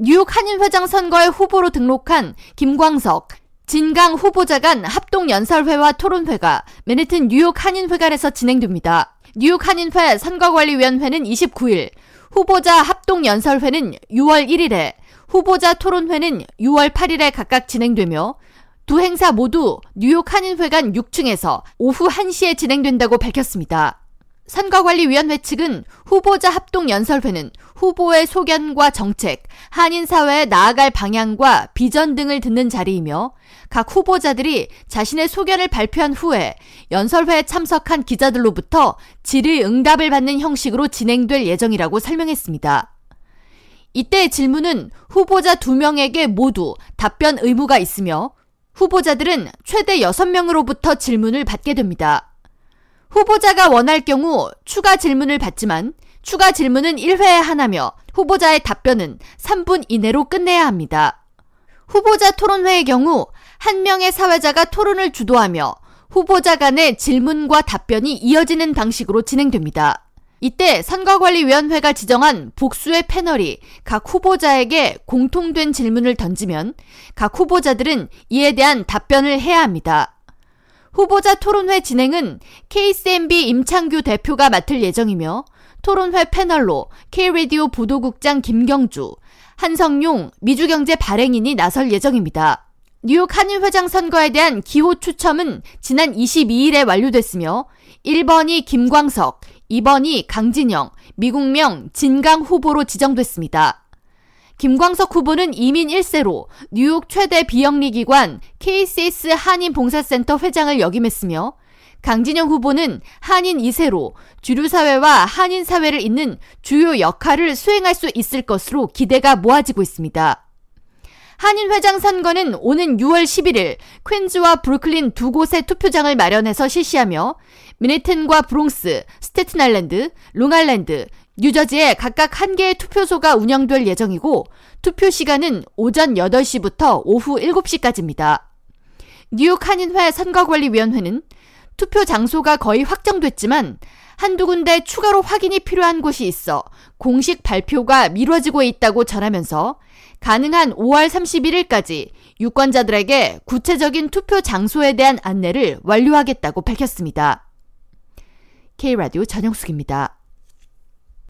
뉴욕 한인회장 선거에 후보로 등록한 김광석, 진강 후보자 간 합동 연설회와 토론회가 맨해튼 뉴욕 한인회관에서 진행됩니다. 뉴욕 한인회 선거관리위원회는 29일, 후보자 합동 연설회는 6월 1일에, 후보자 토론회는 6월 8일에 각각 진행되며 두 행사 모두 뉴욕 한인회관 6층에서 오후 1시에 진행된다고 밝혔습니다. 선거관리위원회 측은 후보자 합동연설회는 후보의 소견과 정책, 한인 사회에 나아갈 방향과 비전 등을 듣는 자리이며 각 후보자들이 자신의 소견을 발표한 후에 연설회에 참석한 기자들로부터 질의 응답을 받는 형식으로 진행될 예정이라고 설명했습니다. 이때 질문은 후보자 2명에게 모두 답변 의무가 있으며 후보자들은 최대 6명으로부터 질문을 받게 됩니다. 후보자가 원할 경우 추가 질문을 받지만 추가 질문은 1회에 하나며 후보자의 답변은 3분 이내로 끝내야 합니다. 후보자 토론회의 경우 한 명의 사회자가 토론을 주도하며 후보자 간의 질문과 답변이 이어지는 방식으로 진행됩니다. 이때 선거관리위원회가 지정한 복수의 패널이 각 후보자에게 공통된 질문을 던지면 각 후보자들은 이에 대한 답변을 해야 합니다. 후보자 토론회 진행은 KCMB 임창규 대표가 맡을 예정이며 토론회 패널로 K라디오 보도국장 김경주, 한성용 미주경제 발행인이 나설 예정입니다. 뉴욕 한인회장 선거에 대한 기호 추첨은 지난 22일에 완료됐으며 1번이 김광석, 2번이 강진영, 미국명 진강 후보로 지정됐습니다. 김광석 후보는 이민 1세로 뉴욕 최대 비영리 기관 KCS 한인봉사센터 회장을 역임했으며 강진영 후보는 한인 2세로 주류사회와 한인사회를 잇는 주요 역할을 수행할 수 있을 것으로 기대가 모아지고 있습니다. 한인 회장 선거는 오는 6월 11일 퀸즈와 브루클린 두 곳의 투표장을 마련해서 실시하며 맨해튼과 브롱스, 스태튼 아일랜드, 롱아일랜드, 뉴저지에 각각 한 개의 투표소가 운영될 예정이고 투표 시간은 오전 8시부터 오후 7시까지입니다. 뉴욕 한인회 선거관리위원회는 투표 장소가 거의 확정됐지만 한두 군데 추가로 확인이 필요한 곳이 있어 공식 발표가 미뤄지고 있다고 전하면서 가능한 5월 31일까지 유권자들에게 구체적인 투표 장소에 대한 안내를 완료하겠다고 밝혔습니다. K라디오 전영숙입니다.